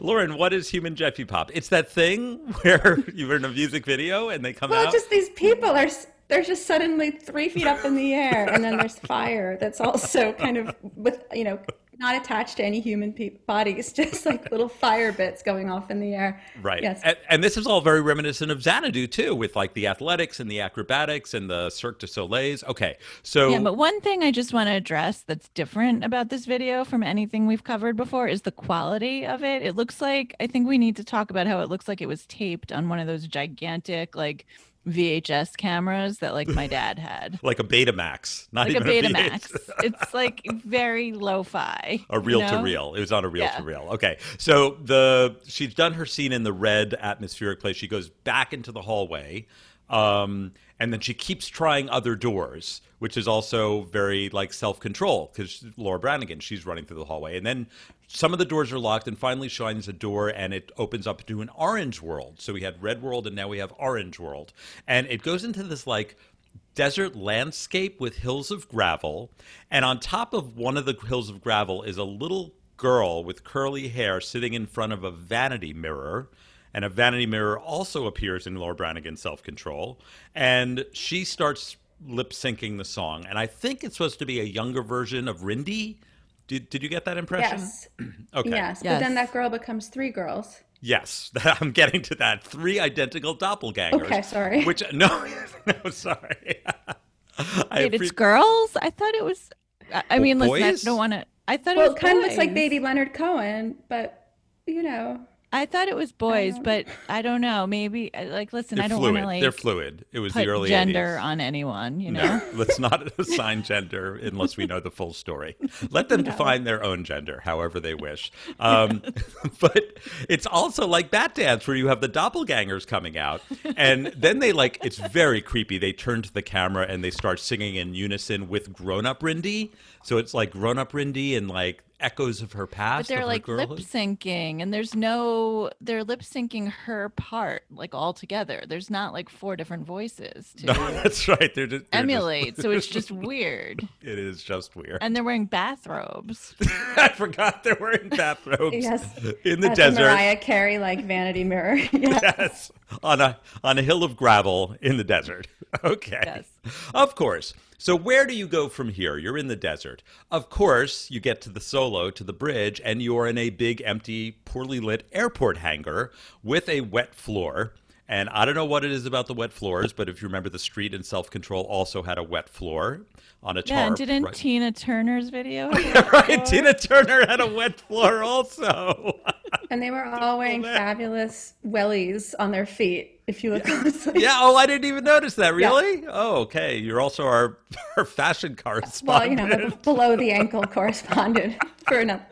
Lauren, what is human Jiffy Pop? It's that thing where you're in a music video and they come Well, out. Well, just these people are s- they're just suddenly three feet up in the air, and then there's fire that's also kind of with you know not attached to any human pe- bodies, just like little fire bits going off in the air. Right. Yes. And, and this is all very reminiscent of Xanadu too, with like the athletics and the acrobatics and the Cirque du Soleil's. Okay. So Yeah, but one thing I just want to address that's different about this video from anything we've covered before is the quality of it. It looks like I think we need to talk about how it looks like it was taped on one of those gigantic like VHS cameras that like my dad had. like a Betamax, not Like a even Betamax. VH. it's like very lo-fi. a you reel to know? reel. It was on a reel Yeah. to reel. Okay. So the she's done her scene in the red atmospheric place. She goes back into the hallway. Um, and then she keeps trying other doors, which is also very like self control because Laura Branigan, she's running through the hallway. And then some of the doors are locked, and finally shines a door and it opens up to an orange world. So we had red world, and now we have orange world. And it goes into this like desert landscape with hills of gravel. And on top of one of the hills of gravel is a little girl with curly hair sitting in front of a vanity mirror. And a vanity mirror also appears in Laura Branigan's Self Control. And she starts lip syncing the song. And I think it's supposed to be a younger version of Rindy. Did, did you get that impression? Yes. Okay. Yes. But then that girl becomes three girls. Yes, I'm getting to that. Three identical doppelgangers. Okay, sorry. Which no, no, sorry. I Wait, it's girls? I thought it was I, I mean, listen, I don't want to I thought Well, it it was kind of looks like baby Leonard Cohen, but you know. I thought it was boys, but I don't know. Maybe like listen, I don't fluid. want to like They're fluid. It was put the early gender 80s. on anyone, you know. No, let's not assign gender unless we know the full story. Let them define their own gender, however they wish. Um, but it's also like Batdance, where you have the doppelgangers coming out, and then they like it's very creepy. They turn to the camera and they start singing in unison with grown up Rindy. So it's like grown up Rindy and like echoes of her past. But they're like lip syncing, and there's no they're lip syncing her part like all together. There's not like four different voices to No, that's right. They're just, they're just- emulate, so it's just weird. it is just weird. And they're wearing bathrobes. I forgot they're wearing bathrobes Yes. in the That's desert. a Mariah Carey like vanity mirror. yeah. yes, on a on a hill of gravel in the desert. Okay. Yes. Of course. So where do you go from here? You're in the desert. Of course, you get to the solo to the bridge and you're in a big empty poorly lit airport hangar with a wet floor. And I don't know what it is about the wet floors, but if you remember the street in self-control also had a wet floor on a tarp. yeah, and didn't right? Tina Turner's video? have a wet right, floor? Tina Turner had a wet floor also. And they were all wearing fabulous wellies on their feet. If you look closely. Yeah. Oh, I didn't even notice that. Really? Oh, okay. You're also our our fashion correspondent. Well, you know, the below the ankle correspondent for another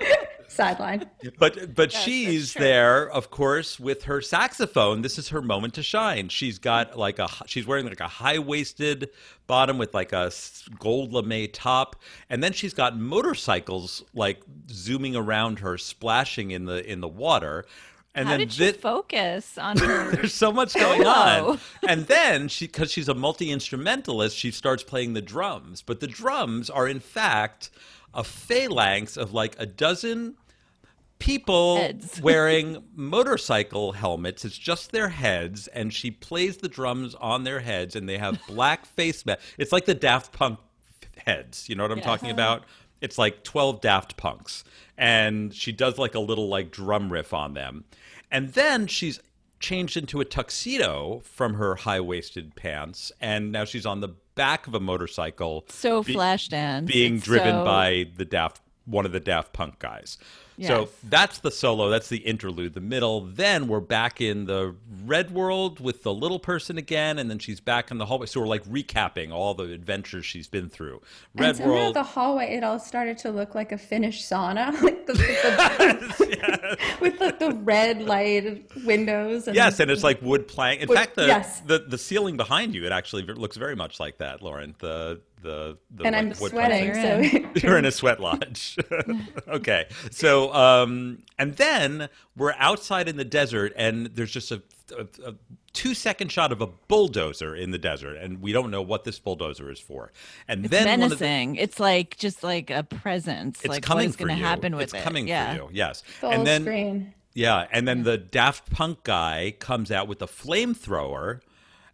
sideline. but but she's there, of course, with her saxophone. This is her moment to shine. She's got like a she's wearing like a high waisted bottom with like a gold lame top, and then she's got motorcycles like zooming around her, splashing in the in the water. And How then did she thi- focus on her? There's so much going on. And then she because she's a multi-instrumentalist, she starts playing the drums. But the drums are in fact a phalanx of like a dozen people Heads. wearing motorcycle helmets. It's just their heads, and she plays the drums on their heads, and they have black face masks. It's like the Daft Punk heads. You know what I'm talking uh-huh. about? It's like 12 Daft Punks. And she does like a little like drum riff on them. And then she's changed into a tuxedo from her high waisted pants. And now she's on the back of a motorcycle So be- dance. being It's driven so- by the Daft one of the Daft Punk guys. So that's the solo, that's the interlude, the middle. Then we're back in the red world with the little person again, and then she's back in the hallway. So we're like recapping all the adventures she's been through. And Red somehow world. the hallway, it all started to look like a Finnish sauna, like the, the, with the, the red light windows. And Yes, and it's like wood plank. In Wood- fact, the, yes. the the ceiling behind you, it actually looks very much like that, Lauren. The the the and like, I'm sweating. So You're in a sweat lodge. okay. So, um, and then we're outside in the desert, and there's just a, a, a two second shot of a bulldozer in the desert, and we don't know what this bulldozer is for. And It's then one of the, menacing. it's like just like a presence. it's like coming what's for going to you. happen with it's it? coming yeah. for you. Yes. full and then screen. yeah, and then the Daft Punk guy comes out with a flamethrower,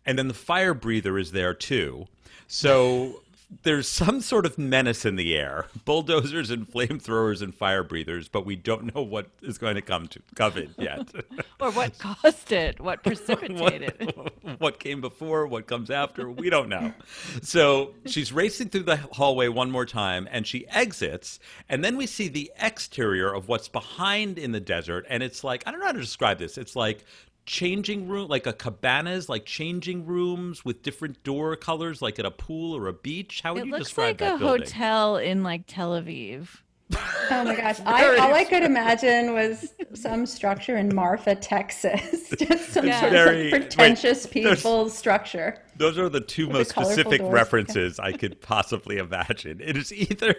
and then the fire breather is there too. So there's some sort of menace in the air bulldozers and flamethrowers and fire breathers, but we don't know what is going to come to come in yet. Or what caused it? What precipitated it? what, what came before, what comes after, we don't know. So she's racing through the hallway one more time and she exits. And then we see the exterior of what's behind in the desert. And it's like, I don't know how to describe this. It's like changing room, like a cabanas, like changing rooms with different door colors, like at a pool or a beach. How would It you looks describe like that a building? hotel in like Tel Aviv. Oh my gosh. I, all I could imagine was some structure in Marfa, Texas. Just some Yeah. sort Very- of pretentious, there's- peaceful structure. Those are the two the most colorful specific doors. references I could possibly imagine. It is either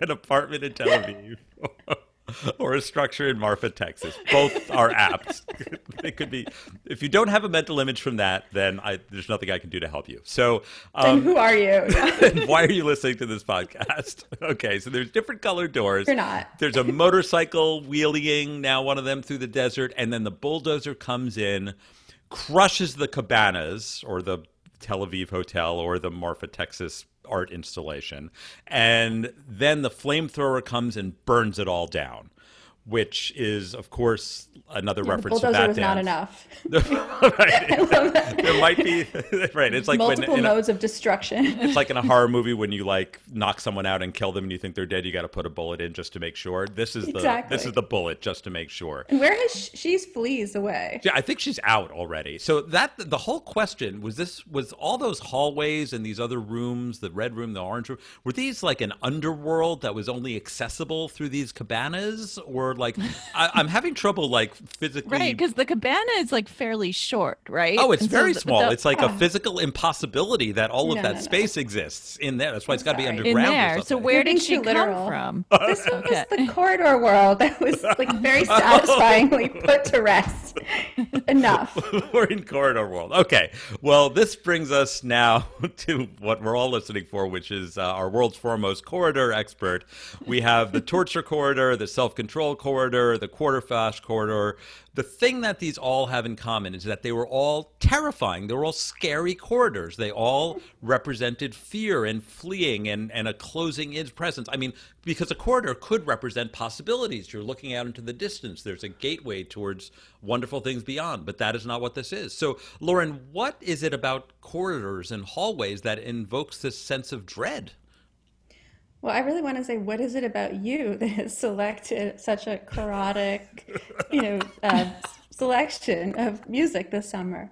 an apartment in Tel Aviv or a structure in Marfa, Texas. Both are apt. they could be. If you don't have a mental image from that, then I, there's nothing I can do to help you. So, um, who are you? why are you listening to this podcast? Okay, so there's different colored doors. You're not. There's a motorcycle wheeling now one of them through the desert, and then the bulldozer comes in, crushes the cabanas or the Tel Aviv hotel or the Marfa, Texas art installation, and then the flamethrower comes and burns it all down. Which is, of course, another the reference to that was not enough. right. There might be right. It's like Multiple when in a- modes of destruction. it's like in a horror movie when you like knock someone out and kill them and you think they're dead you got to put a bullet in just to make sure this is the Exactly. this is the bullet just to make sure and where has she, she's flees away? yeah, I think she's out already. So that the whole question was this was all those hallways and these other rooms, the red room, the orange room, were these like an underworld that was only accessible through these cabanas, or like I, I'm having trouble like physically. Right, because the cabana is like fairly short, right? Oh, it's And so very the- small. the- it's like a physical impossibility that all of No, that no, no. space exists in there. That's why it's got to be sorry. in underground. there. So where did she too come from? This one Okay. was the corridor world that was like very satisfyingly put to rest. Enough. we're in corridor world. Okay. Well, this brings us now to what we're all listening for, which is uh, our world's foremost corridor expert. We have the torture corridor, the self control corridor, the quarter flash corridor. The thing that these all have in common is that they were all terrifying. They were all scary corridors. They all represented fear and fleeing and, and a closing in presence. I mean, because a corridor could represent possibilities. You're looking out into the distance. There's a gateway towards wonderful things beyond, but that is not what this is. So, Lauren, what is it about corridors and hallways that invokes this sense of dread? Well, I really want to say, what is it about you that has selected such a chaotic, you know, uh, selection of music this summer?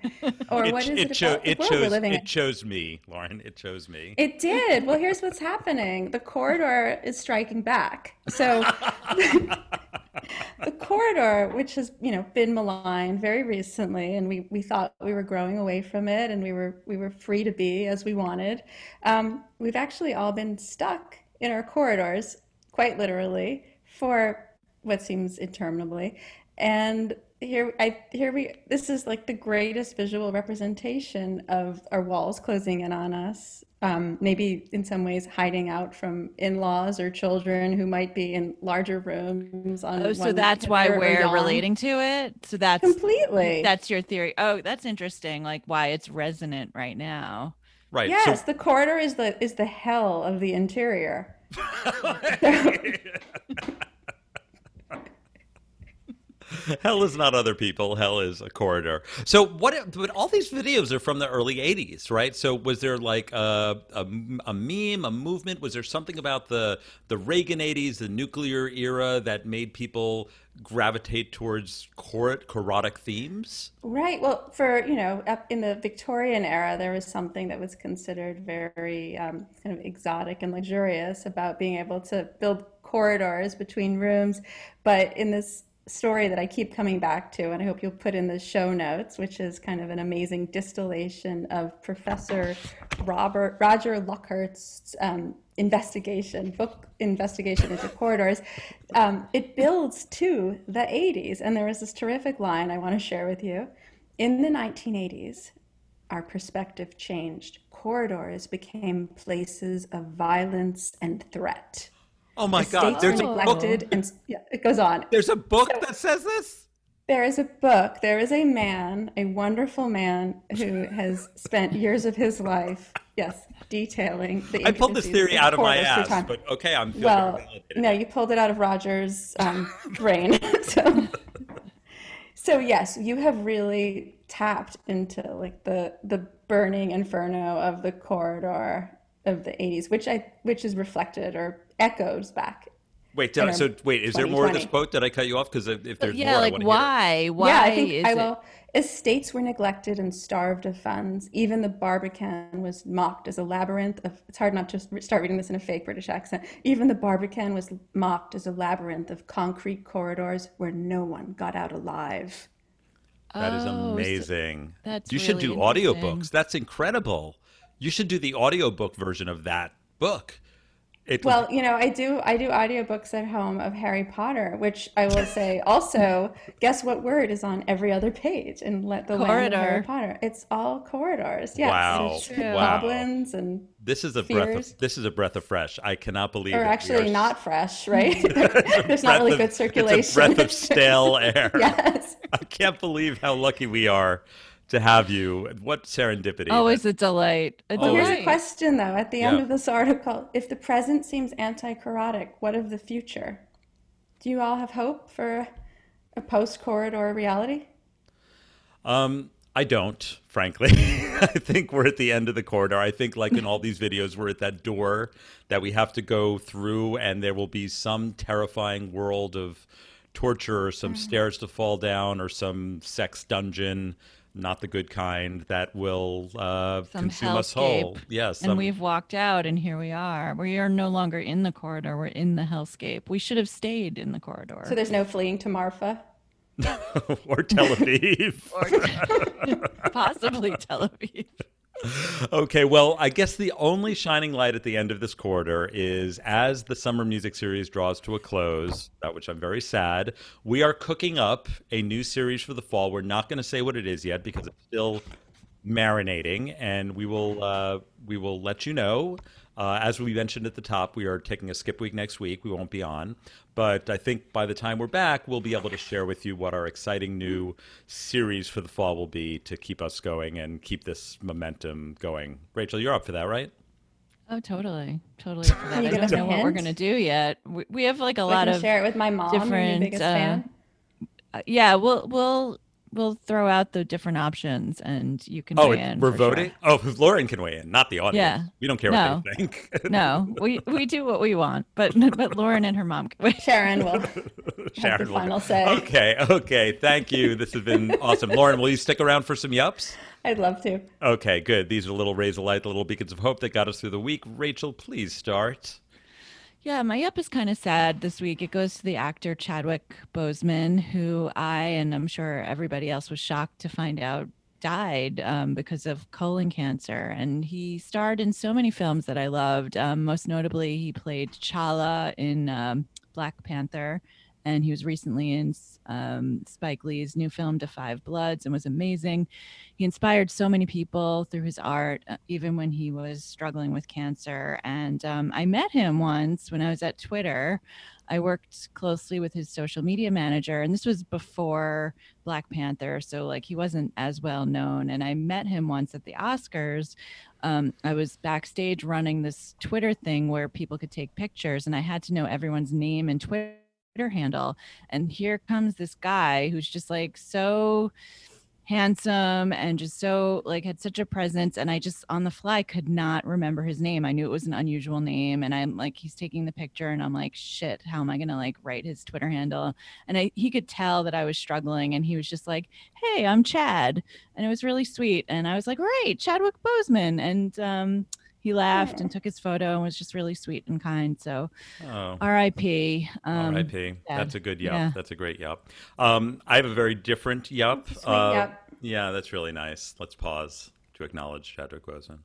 Or what is it, cho- about the it world we're chose living in? it chose me, Lauren. It chose me. It did. Well, here's what's happening. The corridor is striking back. So the corridor, which has, you know, been maligned very recently, and we, we thought we were growing away from it and we were we were free to be as we wanted. Um, we've actually all been stuck in our corridors, quite literally, for what seems interminably. And here I here we this is like the greatest visual representation of our walls closing in on us. Um, maybe in some ways hiding out from in-laws or children who might be in larger rooms on Oh, so that's why we're relating to it. So that's completely. that's your theory. Oh, that's interesting. Like why it's resonant right now. Right. yes, So, the corridor is the is the hell of the interior. hell is not other people. Hell is a corridor. So what? But all these videos are from the early '80s, right? So was there like a, a, a meme, a movement? Was there something about the the Reagan '80s, the nuclear era, that made people gravitate towards cor- corotic themes? Right. Well, for, you know, up in the Victorian era, there was something that was considered very um, kind of exotic and luxurious about being able to build corridors between rooms. But in this story that I keep coming back to, and I hope you'll put in the show notes, which is kind of an amazing distillation of Professor Robert Roger Luckhurst's um, investigation, book investigation into corridors. Um, it builds to the 80s, and there is this terrific line I want to share with you. In the 1980s, our perspective changed. Corridors became places of violence and threat. Oh my The God! There's a were book. neglected, and yeah, it goes on. There's a book that says this. There is a book. There is a man, a wonderful man, who has spent years of his life, yes, detailing the. I pulled this theory out of my ass, time. but okay, I'm feeling Well, validated. no, you pulled it out of Roger's um, brain. so, so yes, you have really tapped into like the the burning inferno of the corridor of the 80s, which I which is reflected or echoes back. Wait, did I, so wait, is there more of this 2020. quote? Did I cut you off? Because if, if there's yeah, more, I like want to hear it. why? Why yeah, I think is I it? will. Estates were neglected and starved of funds. Even the Barbican was mocked as a labyrinth of. It's hard not to start reading this in a fake British accent. Even the Barbican was mocked as a labyrinth of concrete corridors where no one got out alive. That is Oh, so- amazing. that's you should do interesting. audiobooks. That's incredible. You should do the audiobook version of that book. It Well, you know, I do I do audiobooks at home of Harry Potter, which I will say also, guess what word is on every other page in Let the Land of Harry Potter? It's all corridors. Yes. Wow. It's True. Wow. goblins and this is a breath fears. of this is a breath of fresh. I cannot believe or that we actually are- not fresh, right? There's not really of- good circulation. It's a breath of stale air. yes. I can't believe how lucky we are to have you. What serendipity. Always a delight. A Well, here's a question though. At the end of this article, if the present seems anti-corrotic, what of the future? Do you all have hope for a post-corridor reality? Um, I don't, frankly. I think we're at the end of the corridor. I think, like in all these videos, we're at that door that we have to go through, and there will be some terrifying world of torture, or some stairs to fall down, or some sex dungeon, not the good kind, that will uh, Some consume us whole. Yes, and we've walked out, and here we are. We are no longer in the corridor. We're in the hellscape. We should have stayed in the corridor. So there's no fleeing to Marfa. or Tel Aviv. possibly Tel Aviv. Okay, well, I guess the only shining light at the end of this quarter is as the summer music series draws to a close, that which I'm very sad, we are cooking up a new series for the fall. We're not going to say what it is yet because it's still marinating, and we will uh, we will let you know. Uh, as we mentioned at the top, we are taking a skip week next week. We won't be on, but I think by the time we're back, we'll be able to share with you what our exciting new series for the fall will be to keep us going and keep this momentum going. Rachel, you're up for that, right? Oh, totally, totally. For that. I don't us a know what we're gonna do yet. We, we have like a I lot can of share it with my mom, different, biggest uh, fan. uh, yeah. We'll we'll we'll throw out the different options, and you can Oh, weigh it- in. we're for sure. voting. Oh, Lauren can weigh in, not the audience. Yeah. we don't care No. what they think. No, we we do what we want, but but Lauren and her mom. Wait, Sharon will have Sharon the will- final say. Okay, okay. Thank you. This has been awesome. Lauren, will you stick around for some yups? I'd love to. Okay, good. These are little rays of light, the little beacons of hope that got us through the week. Rachel, please start. Yeah, my up is kind of sad this week. It goes to the actor Chadwick Boseman, who I and I'm sure everybody else was shocked to find out died um, because of colon cancer. And he starred in so many films that I loved. Um, most notably, he played T'Challa in um, Black Panther, and he was recently in um, Spike Lee's new film, *Da Five Bloods, and was amazing. He inspired so many people through his art, uh, even when he was struggling with cancer. And um, I met him once when I was at Twitter. I worked closely with his social media manager, and this was before Black Panther, so like he wasn't as well known. And I met him once at the Oscars. Um, I was backstage running this Twitter thing where people could take pictures, and I had to know everyone's name and Twitter Twitter handle. And here comes this guy who's just like so handsome and just so like had such a presence and i just on the fly could not remember his name. I knew it was an unusual name and i'm like he's taking the picture and i'm like shit how am i gonna like write his twitter handle? And I, he could tell that i was struggling and he was just like hey i'm chad. And it was really sweet and i was like great chadwick boseman. And um he laughed and took his photo and was just really sweet and kind so Oh. rip um R.I.P. sad. That's a good yup. Yeah. That's a great yup. Um, I have a very different yup. Uh, yup. Yeah, that's really nice. Let's pause to acknowledge Chadwick Boseman.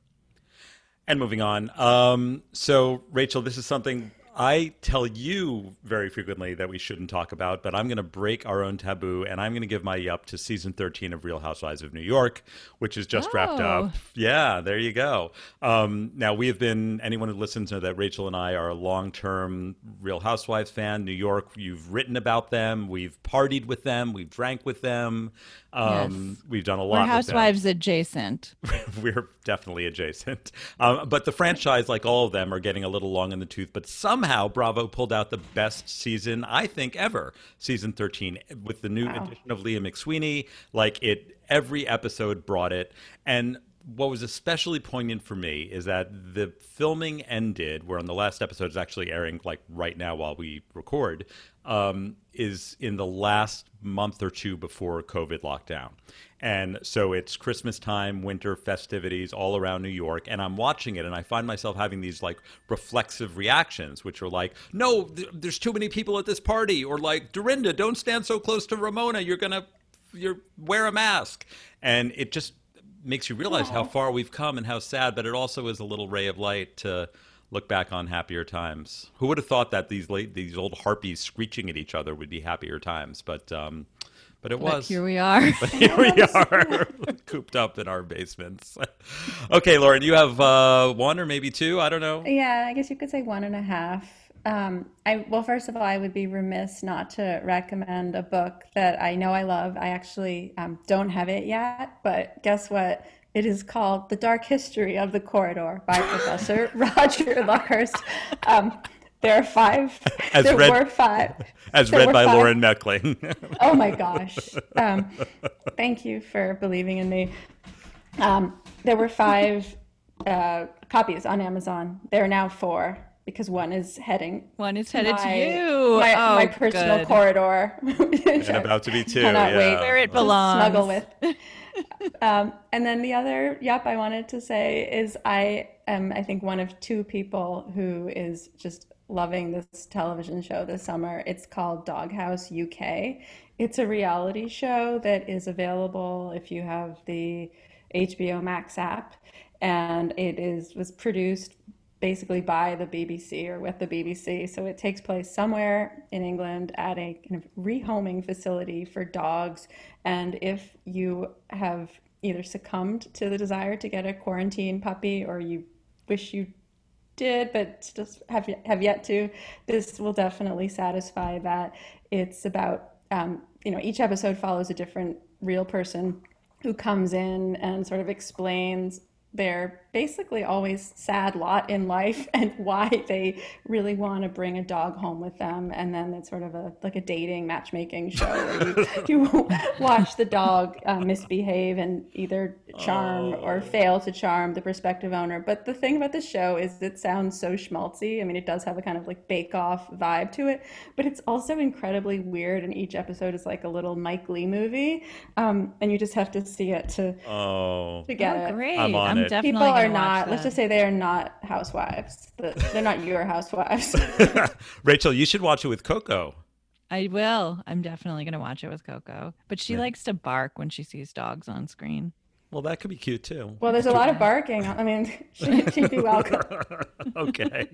And moving on. Um, so, Rachel, this is something I tell you very frequently that we shouldn't talk about, but I'm going to break our own taboo and I'm going to give my yup to season 13 of Real Housewives of New York, which is just wrapped Oh. up. Yeah, there you go. Um, now, we have been, anyone who listens know that Rachel and I are a long term Real Housewives fan. New York, you've written about them, we've partied with them, we've drank with them, um, we've done a lot we're housewives adjacent we're definitely adjacent. Um, but the franchise, like all of them, are getting a little long in the tooth. But somehow Bravo pulled out the best season I think ever, season thirteen, with the new addition of Leah McSweeney. Like it, every episode brought it. And what was especially poignant for me is that the filming ended. Where on the last episode is actually airing like right now while we record. Um, is in the last month or two before COVID lockdown. And so it's Christmas time, winter festivities all around New York. And I'm watching it and I find myself having these like reflexive reactions, which are like, no, th- there's too many people at this party. Or like, Dorinda, don't stand so close to Ramona. You're to you're wear a mask. And it just makes you realize how far we've come and how sad, but it also is a little ray of light to look back on happier times. Who would have thought that these late, these old harpies screeching at each other would be happier times? But um, but it but was. here we are Here we are, cooped up in our basements. okay, Lauren, you have uh, one or maybe two. I don't know. Yeah, I guess you could say one and a half. Um, I well, first of all, I would be remiss not to recommend a book that I know I love. I actually um, don't have it yet, but guess what? It is called The Dark History of the Corridor by Professor Roger Luckhurst. Um, there are five. As there read- were five. As there read were by five- Lauren Mechling. Oh my gosh. Um, thank you for believing in me. Um, there were five uh, copies on Amazon. There are now four because one is heading One is to headed to my- you. My, oh, my personal good. corridor. and about to be two. Cannot yeah. wait. Where it to belongs. snuggle with. um, and then the other yep I wanted to say is I am I think one of two people who is just loving this television show this summer. It's called Doghouse UK. It's a reality show that is available if you have the HBO Max app, and it is was produced basically by the BBC or with the BBC. So it takes place somewhere in England at a kind of rehoming facility for dogs. And if you have either succumbed to the desire to get a quarantine puppy or you wish you did but just have have yet to. This will definitely satisfy that it's about um, you know each episode follows a different real person who comes in and sort of explains their basically always sad lot in life and why they really want to bring a dog home with them. And then it's sort of a like a dating matchmaking show where you, you watch the dog uh, misbehave and either charm or fail to charm the prospective owner. But the thing about the show is it sounds so schmaltzy. I mean it does have a kind of like bake off vibe to it but it's also incredibly weird and each episode is like a little Mike Leigh movie um, and you just have to see it to Oh, to get Oh, it. great. I'm on it. definitely people gonna are not let's just say they are not housewives they're not your housewives Rachel, you should watch it with Coco. I will. I'm definitely going to watch it with Coco. But she likes to bark when she sees dogs on screen. Well, that could be cute too. well there's a lot of barking i mean she, she'd be welcome okay.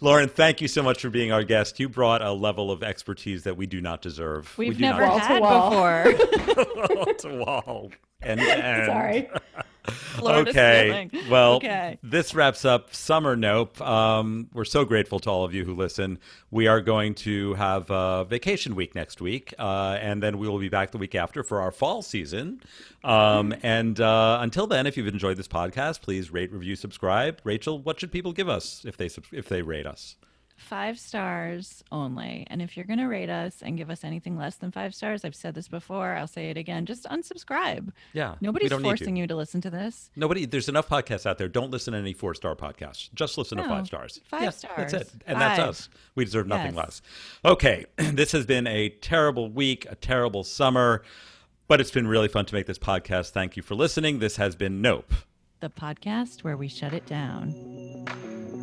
Lauren, thank you so much for being our guest. You brought a level of expertise that we do not deserve. We've we do never Wall to had wall. before. not wall to wall. End. sorry to okay. ceiling. Well, Okay. this wraps up Summer Nope. Um, we're so grateful to all of you who listen. We are going to have a vacation week next week, uh, and then we will be back the week after for our fall season. Um, and uh, until then, if you've enjoyed this podcast, please rate, review, subscribe. Rachel, what should people give us if they if they rate us? Five stars only. And if you're going to rate us and give us anything less than five stars, I've said this before, I'll say it again, just unsubscribe. Yeah, Nobody's don't to. forcing you to listen to this. Nobody, there's enough podcasts out there. Don't listen to any four star podcasts. Just listen to five stars. five Yeah, That's it. stars. And that's us. We deserve nothing Yes. less. Okay. This has been a terrible week, a terrible summer, but it's been really fun to make this podcast. Thank you for listening. This has been Nope. The podcast where we shut it down.